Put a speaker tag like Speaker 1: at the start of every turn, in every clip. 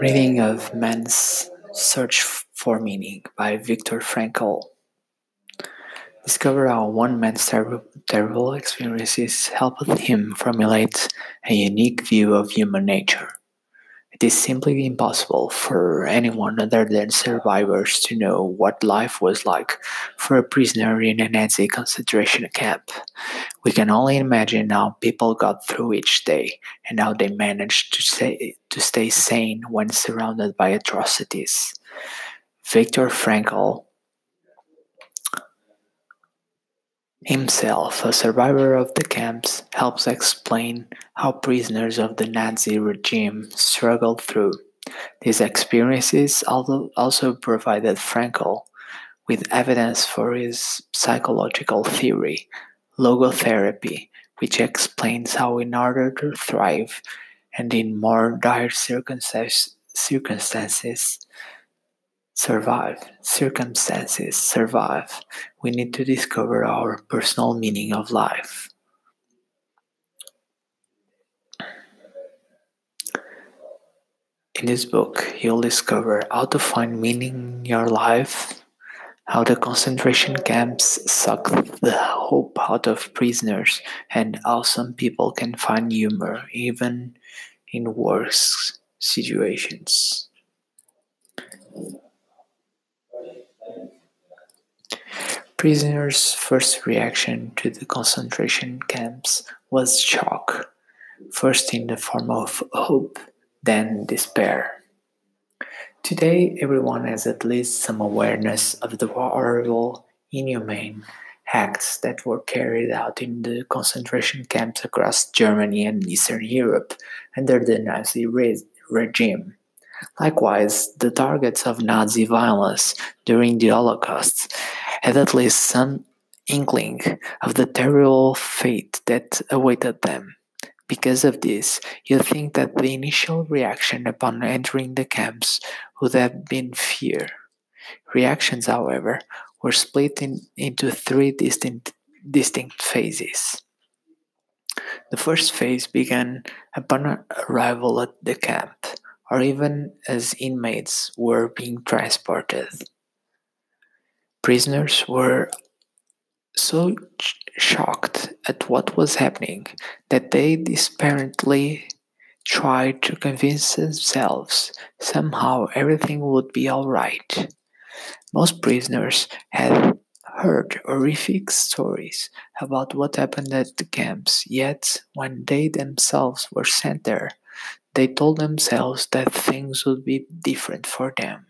Speaker 1: Reading of Man's Search for Meaning by Viktor Frankl. Discover how one man's ter- terrible experiences helped him formulate a unique view of human nature. It is simply impossible for anyone other than survivors to know what life was like for a prisoner in a Nazi concentration camp. We can only imagine how people got through each day and how they managed to stay, to stay sane when surrounded by atrocities. Viktor Frankl himself, a survivor of the camps, helps explain how prisoners of the Nazi regime struggled through. These experiences also provided Frankl with evidence for his psychological theory, logotherapy, which explains how, in order to thrive and in more dire circumstances, survive, circumstances survive, we need to discover our personal meaning of life. In this book, you'll discover how to find meaning in your life, how the concentration camps suck the hope out of prisoners, and how some people can find humor even in worse situations. Prisoners' first reaction to the concentration camps was shock, first in the form of hope, then despair. Today, everyone has at least some awareness of the horrible, inhumane acts that were carried out in the concentration camps across Germany and Eastern Europe under the Nazi re- regime. Likewise, the targets of Nazi violence during the Holocaust had at least some inkling of the terrible fate that awaited them. Because of this, you think that the initial reaction upon entering the camps would have been fear. Reactions, however, were split in, into three distinct, distinct phases. The first phase began upon arrival at the camp, or even as inmates were being transported. Prisoners were so shocked at what was happening that they despairingly tried to convince themselves somehow everything would be all right. Most prisoners had heard horrific stories about what happened at the camps, yet when they themselves were sent there, they told themselves that things would be different for them.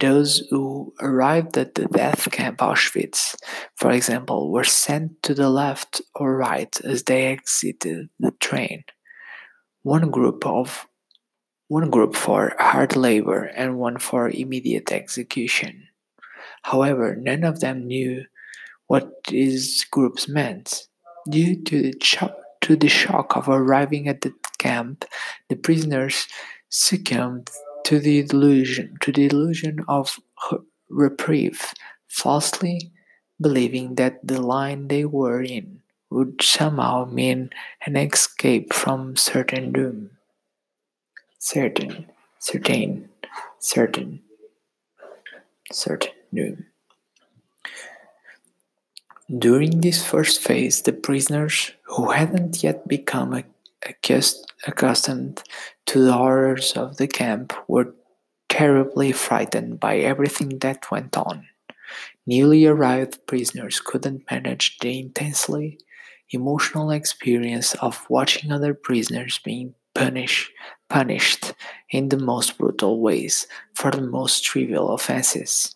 Speaker 1: Those who arrived at the death camp Auschwitz, for example, were sent to the left or right as they exited the train. One group of one group for hard labor and one for immediate execution. However, none of them knew what these groups meant. Due to the, cho- to the shock of arriving at the camp, the prisoners succumbed to the delusion to the illusion of reprieve, falsely believing that the line they were in would somehow mean an escape from certain doom. Certain, certain, certain, certain doom. During this first phase, the prisoners, who hadn't yet become accustomed to the horrors of the camp, were terribly frightened by everything that went on. Newly arrived prisoners couldn't manage the intensely emotional experience of watching other prisoners being punished punished in the most brutal ways for the most trivial offenses.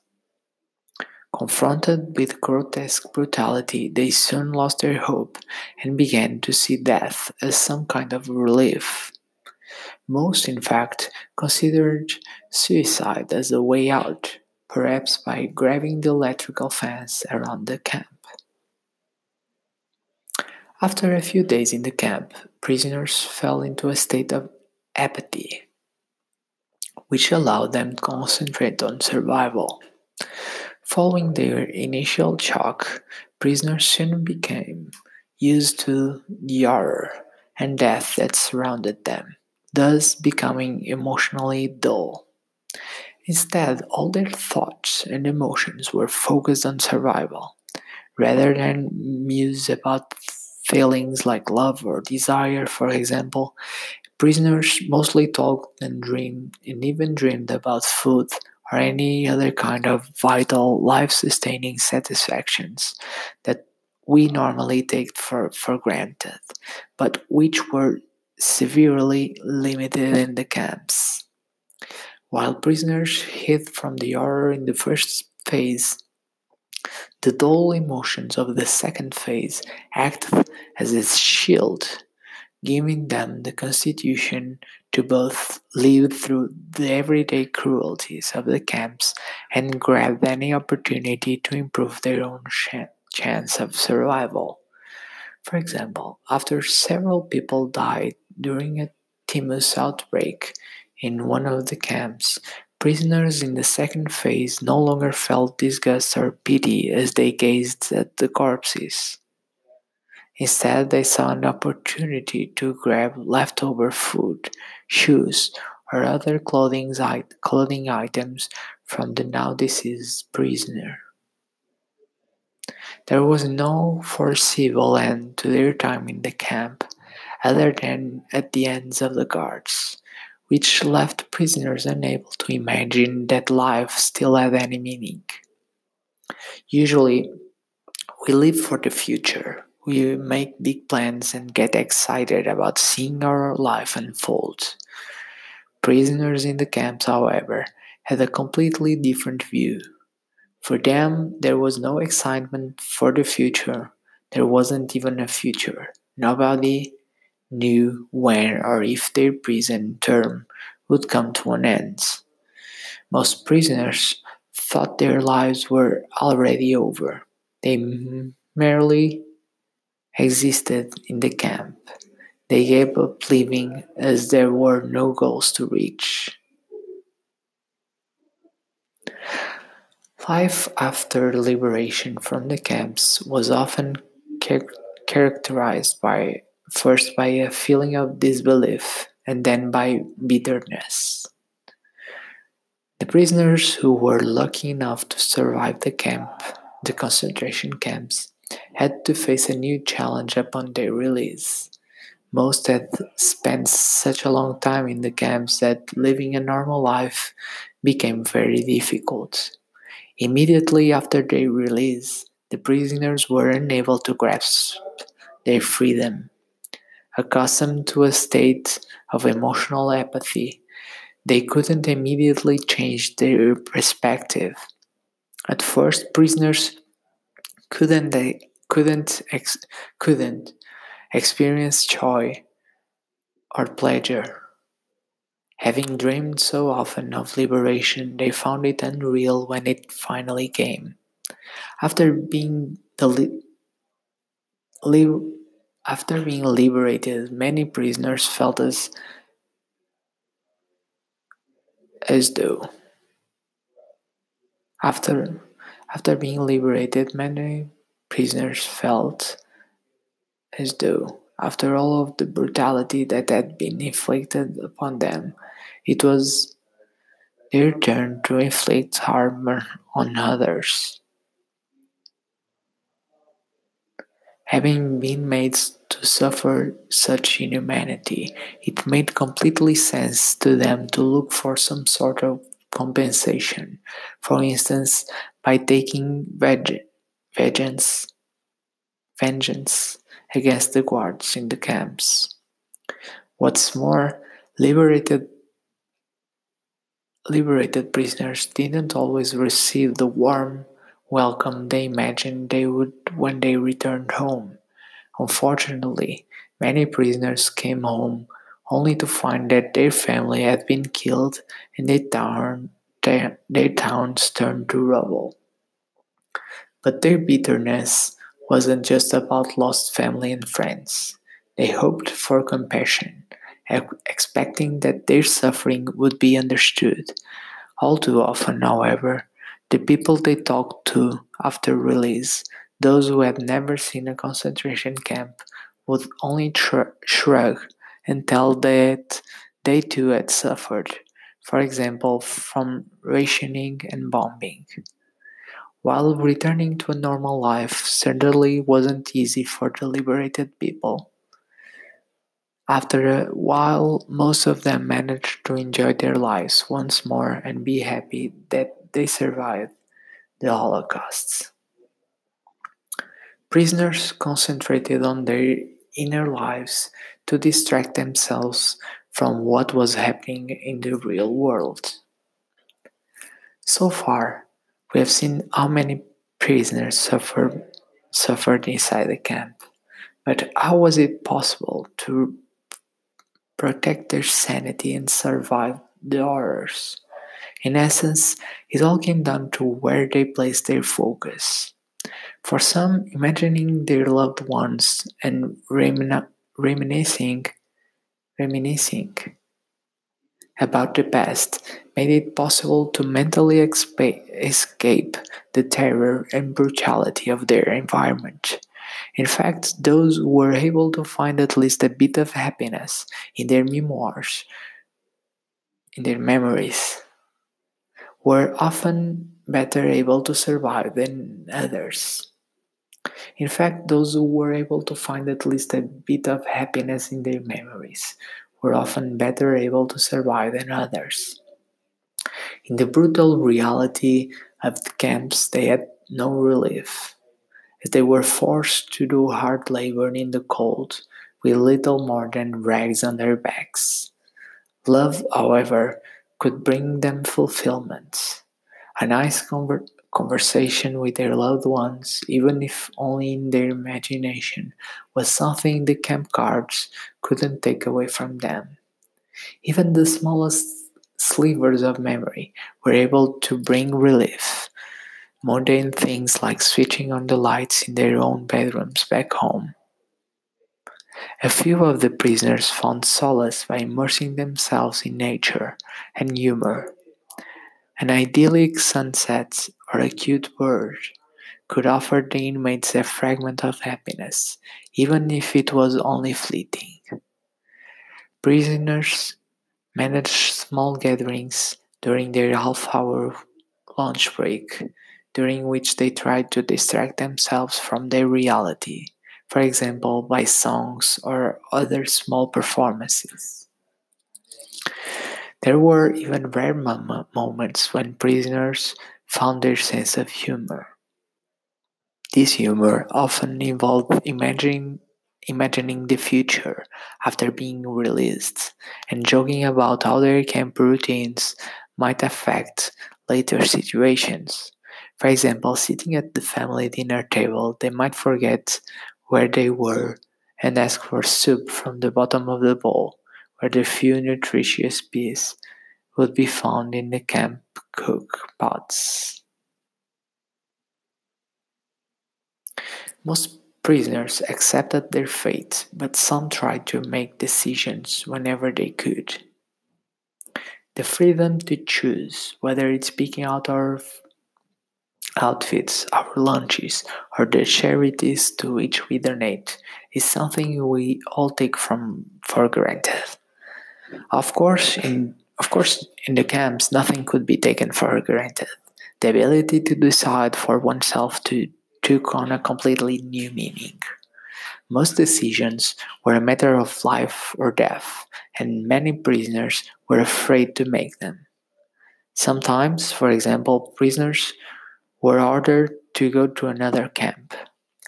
Speaker 1: Confronted with grotesque brutality, they soon lost their hope and began to see death as some kind of relief. Most, in fact, considered suicide as a way out, perhaps by grabbing the electrical fence around the camp. After a few days in the camp, prisoners fell into a state of apathy, which allowed them to concentrate on survival. Following their initial shock, prisoners soon became used to the horror and death that surrounded them. thus becoming emotionally dull. Instead, all their thoughts and emotions were focused on survival, rather than muse about feelings like love or desire, for example. Prisoners mostly talked and dreamed and even dreamed about food or any other kind of vital, life sustaining satisfactions that we normally take for, for granted, but which were severely limited in the camps. While prisoners hid from the horror in the first phase, the dull emotions of the second phase acted as a shield giving them the constitution to both live through the everyday cruelties of the camps and grab any opportunity to improve their own ch- chance of survival. For example, after several people died during a typhus outbreak in one of the camps, prisoners in the second phase no longer felt disgust or pity as they gazed at the corpses. Instead, they saw an opportunity to grab leftover food, shoes, or other clothing, clothing items from the now deceased prisoner. There was no foreseeable end to their time in the camp, other than at the ends of the guards, which left prisoners unable to imagine that life still had any meaning. Usually, we live for the future, we make big plans and get excited about seeing our life unfold. Prisoners in the camps, however, had a completely different view. For them, there was no excitement for the future. There wasn't even a future. Nobody knew when or if their prison term would come to an end. Most prisoners thought their lives were already over. They merely existed in the camp. They gave up living as there were no goals to reach. Life after liberation from the camps was often char- characterized by first by a feeling of disbelief and then by bitterness. The prisoners who were lucky enough to survive the camp, the concentration camps, had to face a new challenge upon their release. Most had spent such a long time in the camps that living a normal life became very difficult. Immediately after their release, the prisoners were unable to grasp their freedom. Accustomed to a state of emotional apathy, they couldn't immediately change their perspective. At first, prisoners couldn't they couldn't ex- couldn't experience joy or pleasure. Having dreamed so often of liberation, they found it unreal when it finally came. After being the li- li- after being liberated, many prisoners felt as as though after after being liberated, many prisoners felt as though, after all of the brutality that had been inflicted upon them, it was their turn to inflict harm on others. Having been made to suffer such inhumanity, it made completely sense to them to look for some sort of compensation, for instance, by taking veg- vengeance, vengeance against the guards in the camps. What's more, liberated liberated prisoners didn't always receive the warm welcome they imagined they would when they returned home. Unfortunately, many prisoners came home only to find that their family had been killed and their, town, their, their towns turned to rubble. But their bitterness wasn't just about lost family and friends. They hoped for compassion, expecting that their suffering would be understood. All too often, however, the people they talked to after release, those who had never seen a concentration camp, would only shrug and tell that they too had suffered, for example, from rationing and bombing. While returning to a normal life certainly wasn't easy for the liberated people, after a while, most of them managed to enjoy their lives once more and be happy that they survived the Holocausts. Prisoners concentrated on their inner lives to distract themselves from what was happening in the real world. So far, we have seen how many prisoners suffer, suffered inside the camp. But how was it possible to protect their sanity and survive the horrors? In essence, it all came down to where they placed their focus. For some, imagining their loved ones and reminiscing, reminiscing about the past made it possible to mentally escape the terror and brutality of their environment. In fact, those who were able to find at least a bit of happiness in their memoirs, in their memories, were often better able to survive than others. In fact, those who were able to find at least a bit of happiness in their memories were often better able to survive than others. In the brutal reality of the camps, they had no relief, as they were forced to do hard labor in the cold with little more than rags on their backs. Love, however, could bring them fulfillment. A nice conversation with their loved ones, even if only in their imagination, was something the camp guards couldn't take away from them. Even the smallest slivers of memory were able to bring relief. Mundane things like switching on the lights in their own bedrooms back home. A few of the prisoners found solace by immersing themselves in nature and humor. An idyllic sunset or a cute bird could offer the inmates a fragment of happiness, even if it was only fleeting. Prisoners managed small gatherings during their half hour lunch break, during which they tried to distract themselves from their reality, for example, by songs or other small performances. There were even rare moments when prisoners found their sense of humor. This humor often involved imagining, imagining the future after being released and joking about how their camp routines might affect later situations. For example, sitting at the family dinner table, they might forget where they were and ask for soup from the bottom of the bowl, where the few nutritious pieces would be found in the camp cook pots. Most prisoners accepted their fate, but some tried to make decisions whenever they could. The freedom to choose whether it's picking out our outfits, our lunches, or the charities to which we donate is something we all take from for granted. Of course, in of course, in the camps, nothing could be taken for granted. The ability to decide for oneself to, took on a completely new meaning. Most decisions were a matter of life or death, and many prisoners were afraid to make them. Sometimes, for example, prisoners were ordered to go to another camp.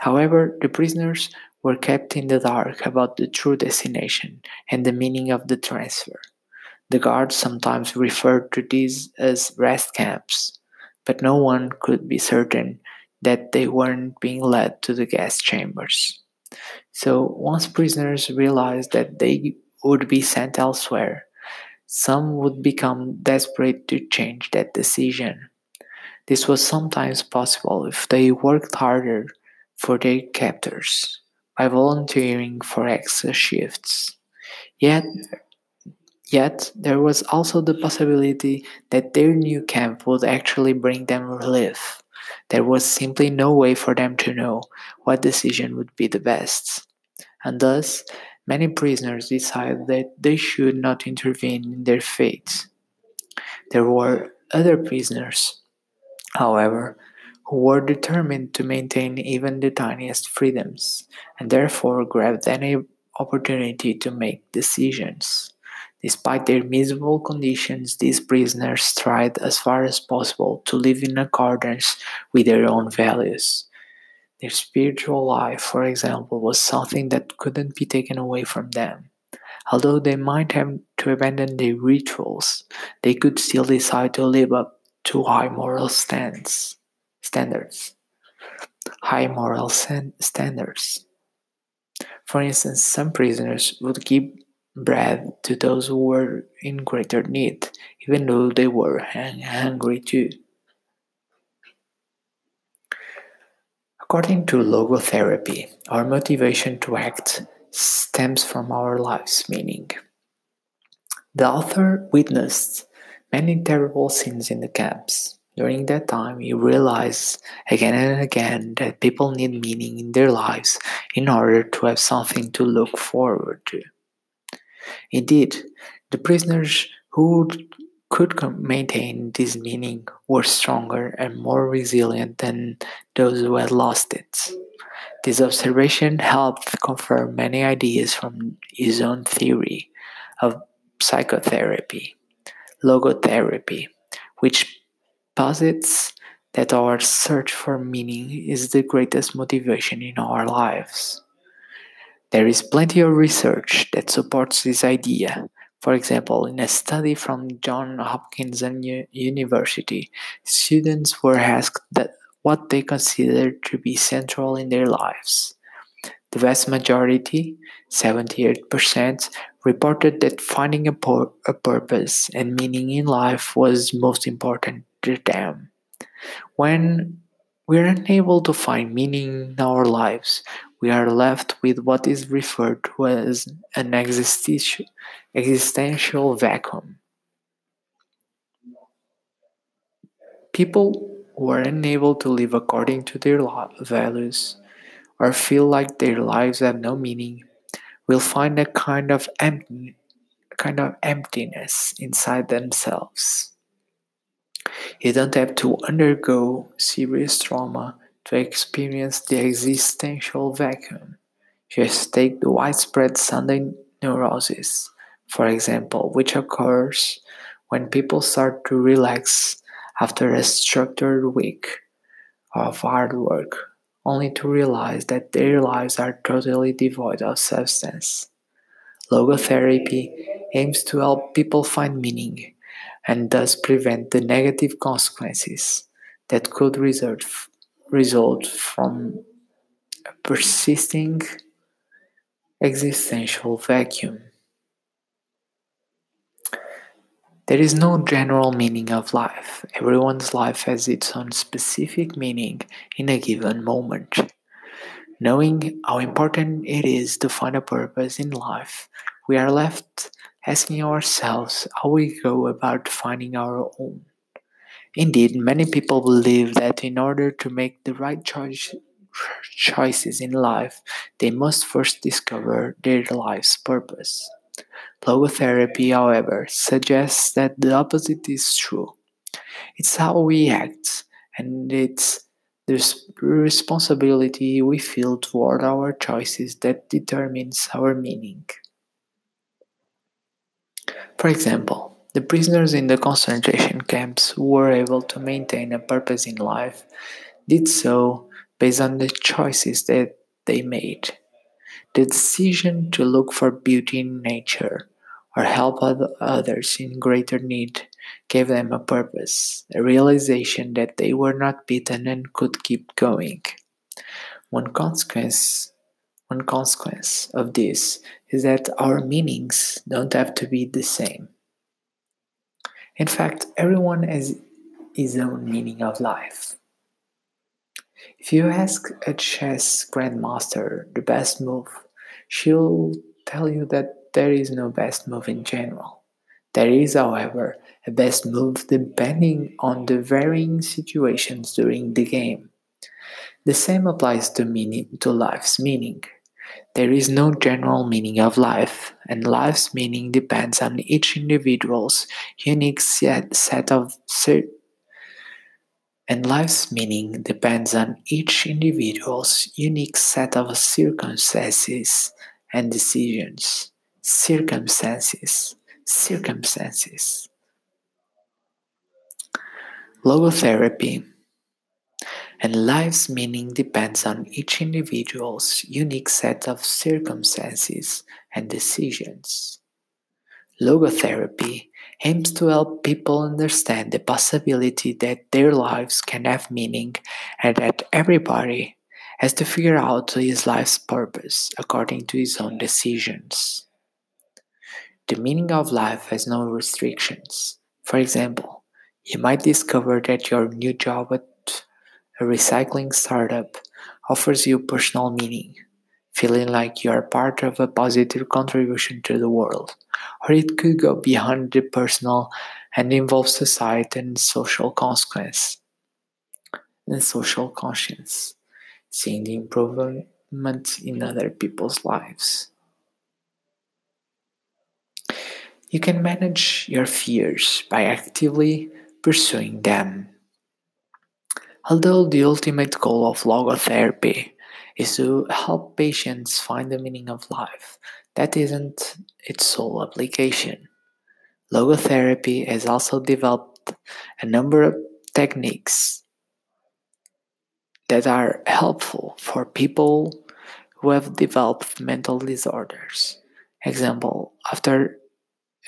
Speaker 1: However, the prisoners were kept in the dark about the true destination and the meaning of the transfer. The guards sometimes referred to these as rest camps, but no one could be certain that they weren't being led to the gas chambers. So once prisoners realized that they would be sent elsewhere, some would become desperate to change that decision. This was sometimes possible if they worked harder for their captors by volunteering for extra shifts. Yet Yet, there was also the possibility that their new camp would actually bring them relief. There was simply no way for them to know what decision would be the best. And thus, many prisoners decided that they should not intervene in their fate. There were other prisoners, however, who were determined to maintain even the tiniest freedoms and therefore grabbed any opportunity to make decisions. Despite their miserable conditions, these prisoners tried as far as possible to live in accordance with their own values. Their spiritual life, for example, was something that couldn't be taken away from them. Although they might have to abandon their rituals, they could still decide to live up to high moral stands, standards. High moral standards. For instance, some prisoners would give bread to those who were in greater need, even though they were hungry too. According to logotherapy, our motivation to act stems from our life's meaning. The author witnessed many terrible scenes in the camps. During that time, he realized again and again that people need meaning in their lives in order to have something to look forward to. Indeed, the prisoners who could maintain this meaning were stronger and more resilient than those who had lost it. This observation helped confirm many ideas from his own theory of psychotherapy, logotherapy, which posits that our search for meaning is the greatest motivation in our lives. There is plenty of research that supports this idea. For example, in a study from Johns Hopkins University, students were asked what they considered to be central in their lives. The vast majority, 78%, reported that finding a, pur- a purpose and meaning in life was most important to them. When we're unable to find meaning in our lives, we are left with what is referred to as an existential, vacuum. People who are unable to live according to their values or feel like their lives have no meaning will find a kind of empty, kind of emptiness inside themselves. You don't have to undergo serious trauma to experience the existential vacuum. Just take the widespread Sunday neurosis, for example, which occurs when people start to relax after a structured week of hard work, only to realize that their lives are totally devoid of substance. Logotherapy aims to help people find meaning and thus prevent the negative consequences that could result result from a persisting existential vacuum. There is no general meaning of life. Everyone's life has its own specific meaning in a given moment. Knowing how important it is to find a purpose in life, we are left asking ourselves how we go about finding our own. Indeed, many people believe that in order to make the right choice, choices in life, they must first discover their life's purpose. Logotherapy, however, suggests that the opposite is true. It's how we act, and it's the responsibility we feel toward our choices that determines our meaning. For example, the prisoners in the concentration camps who were able to maintain a purpose in life did so based on the choices that they made. The decision to look for beauty in nature or help others in greater need gave them a purpose, a realization that they were not beaten and could keep going. One consequence one consequence of this is that our meanings don't have to be the same. In fact, everyone has his own meaning of life. If you ask a chess grandmaster the best move, she'll tell you that there is no best move in general. There is, however, a best move depending on the varying situations during the game. The same applies to meaning to life's meaning. There is no general meaning of life, and life's meaning depends on each individual's unique set, set of and life's meaning depends on each individual's unique set of circumstances and decisions. Circumstances, circumstances. Logotherapy and life's meaning depends on each individual's unique set of circumstances and decisions. Logotherapy aims to help people understand the possibility that their lives can have meaning and that everybody has to figure out his life's purpose according to his own decisions. The meaning of life has no restrictions. For example, you might discover that your new job at a recycling startup offers you personal meaning, feeling like you are part of a positive contribution to the world. Or it could go beyond the personal and involve society and social consequence and social conscience, seeing the improvement in other people's lives. You can manage your fears by actively pursuing them. Although the ultimate goal of logotherapy is to help patients find the meaning of life, that isn't its sole application. Logotherapy has also developed a number of techniques that are helpful for people who have developed mental disorders. Example, after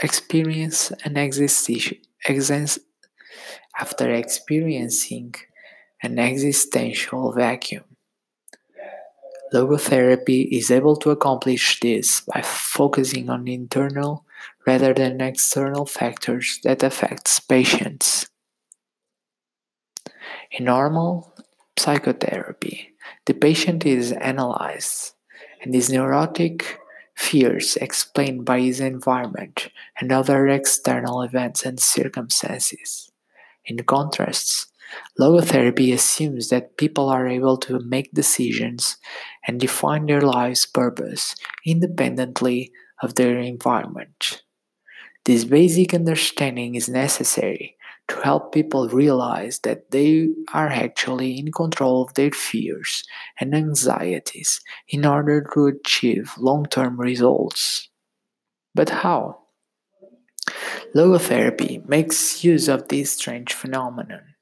Speaker 1: experience an existential, after experiencing an existential vacuum. Logotherapy is able to accomplish this by focusing on internal rather than external factors that affect patients. In normal psychotherapy, the patient is analyzed and his neurotic fears explained by his environment and other external events and circumstances. In contrast, Logotherapy assumes that people are able to make decisions and define their life's purpose independently of their environment. This basic understanding is necessary to help people realize that they are actually in control of their fears and anxieties in order to achieve long term results. But how? Logotherapy makes use of this strange phenomenon.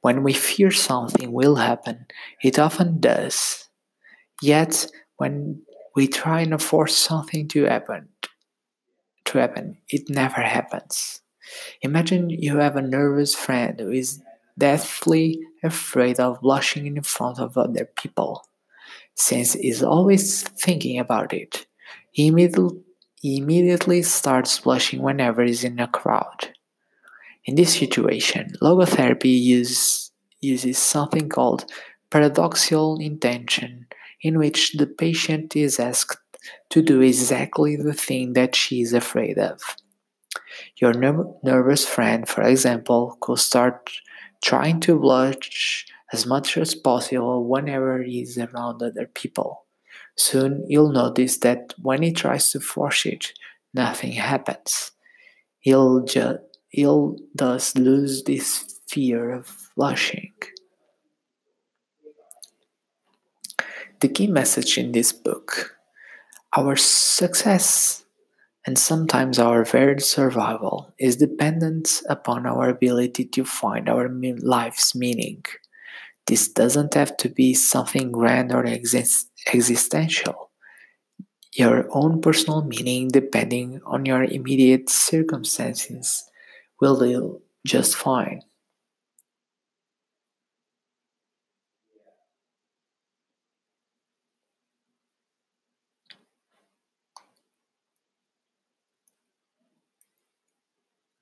Speaker 1: When we fear something will happen, it often does. Yet, when we try and force something to happen, to happen, it never happens. Imagine you have a nervous friend who is deathly afraid of blushing in front of other people. Since he's always thinking about it, he immediately, he immediately starts blushing whenever he's in a crowd. In this situation, logotherapy use, uses something called paradoxical intention, in which the patient is asked to do exactly the thing that she is afraid of. Your ner- nervous friend, for example, could start trying to blush as much as possible whenever he is around other people. Soon you'll notice that when he tries to force it, nothing happens. He'll just he'll thus lose this fear of blushing. The key message in this book our success and sometimes our very survival is dependent upon our ability to find our life's meaning. This doesn't have to be something grand or exist- existential. Your own personal meaning, depending on your immediate circumstances, will do just fine.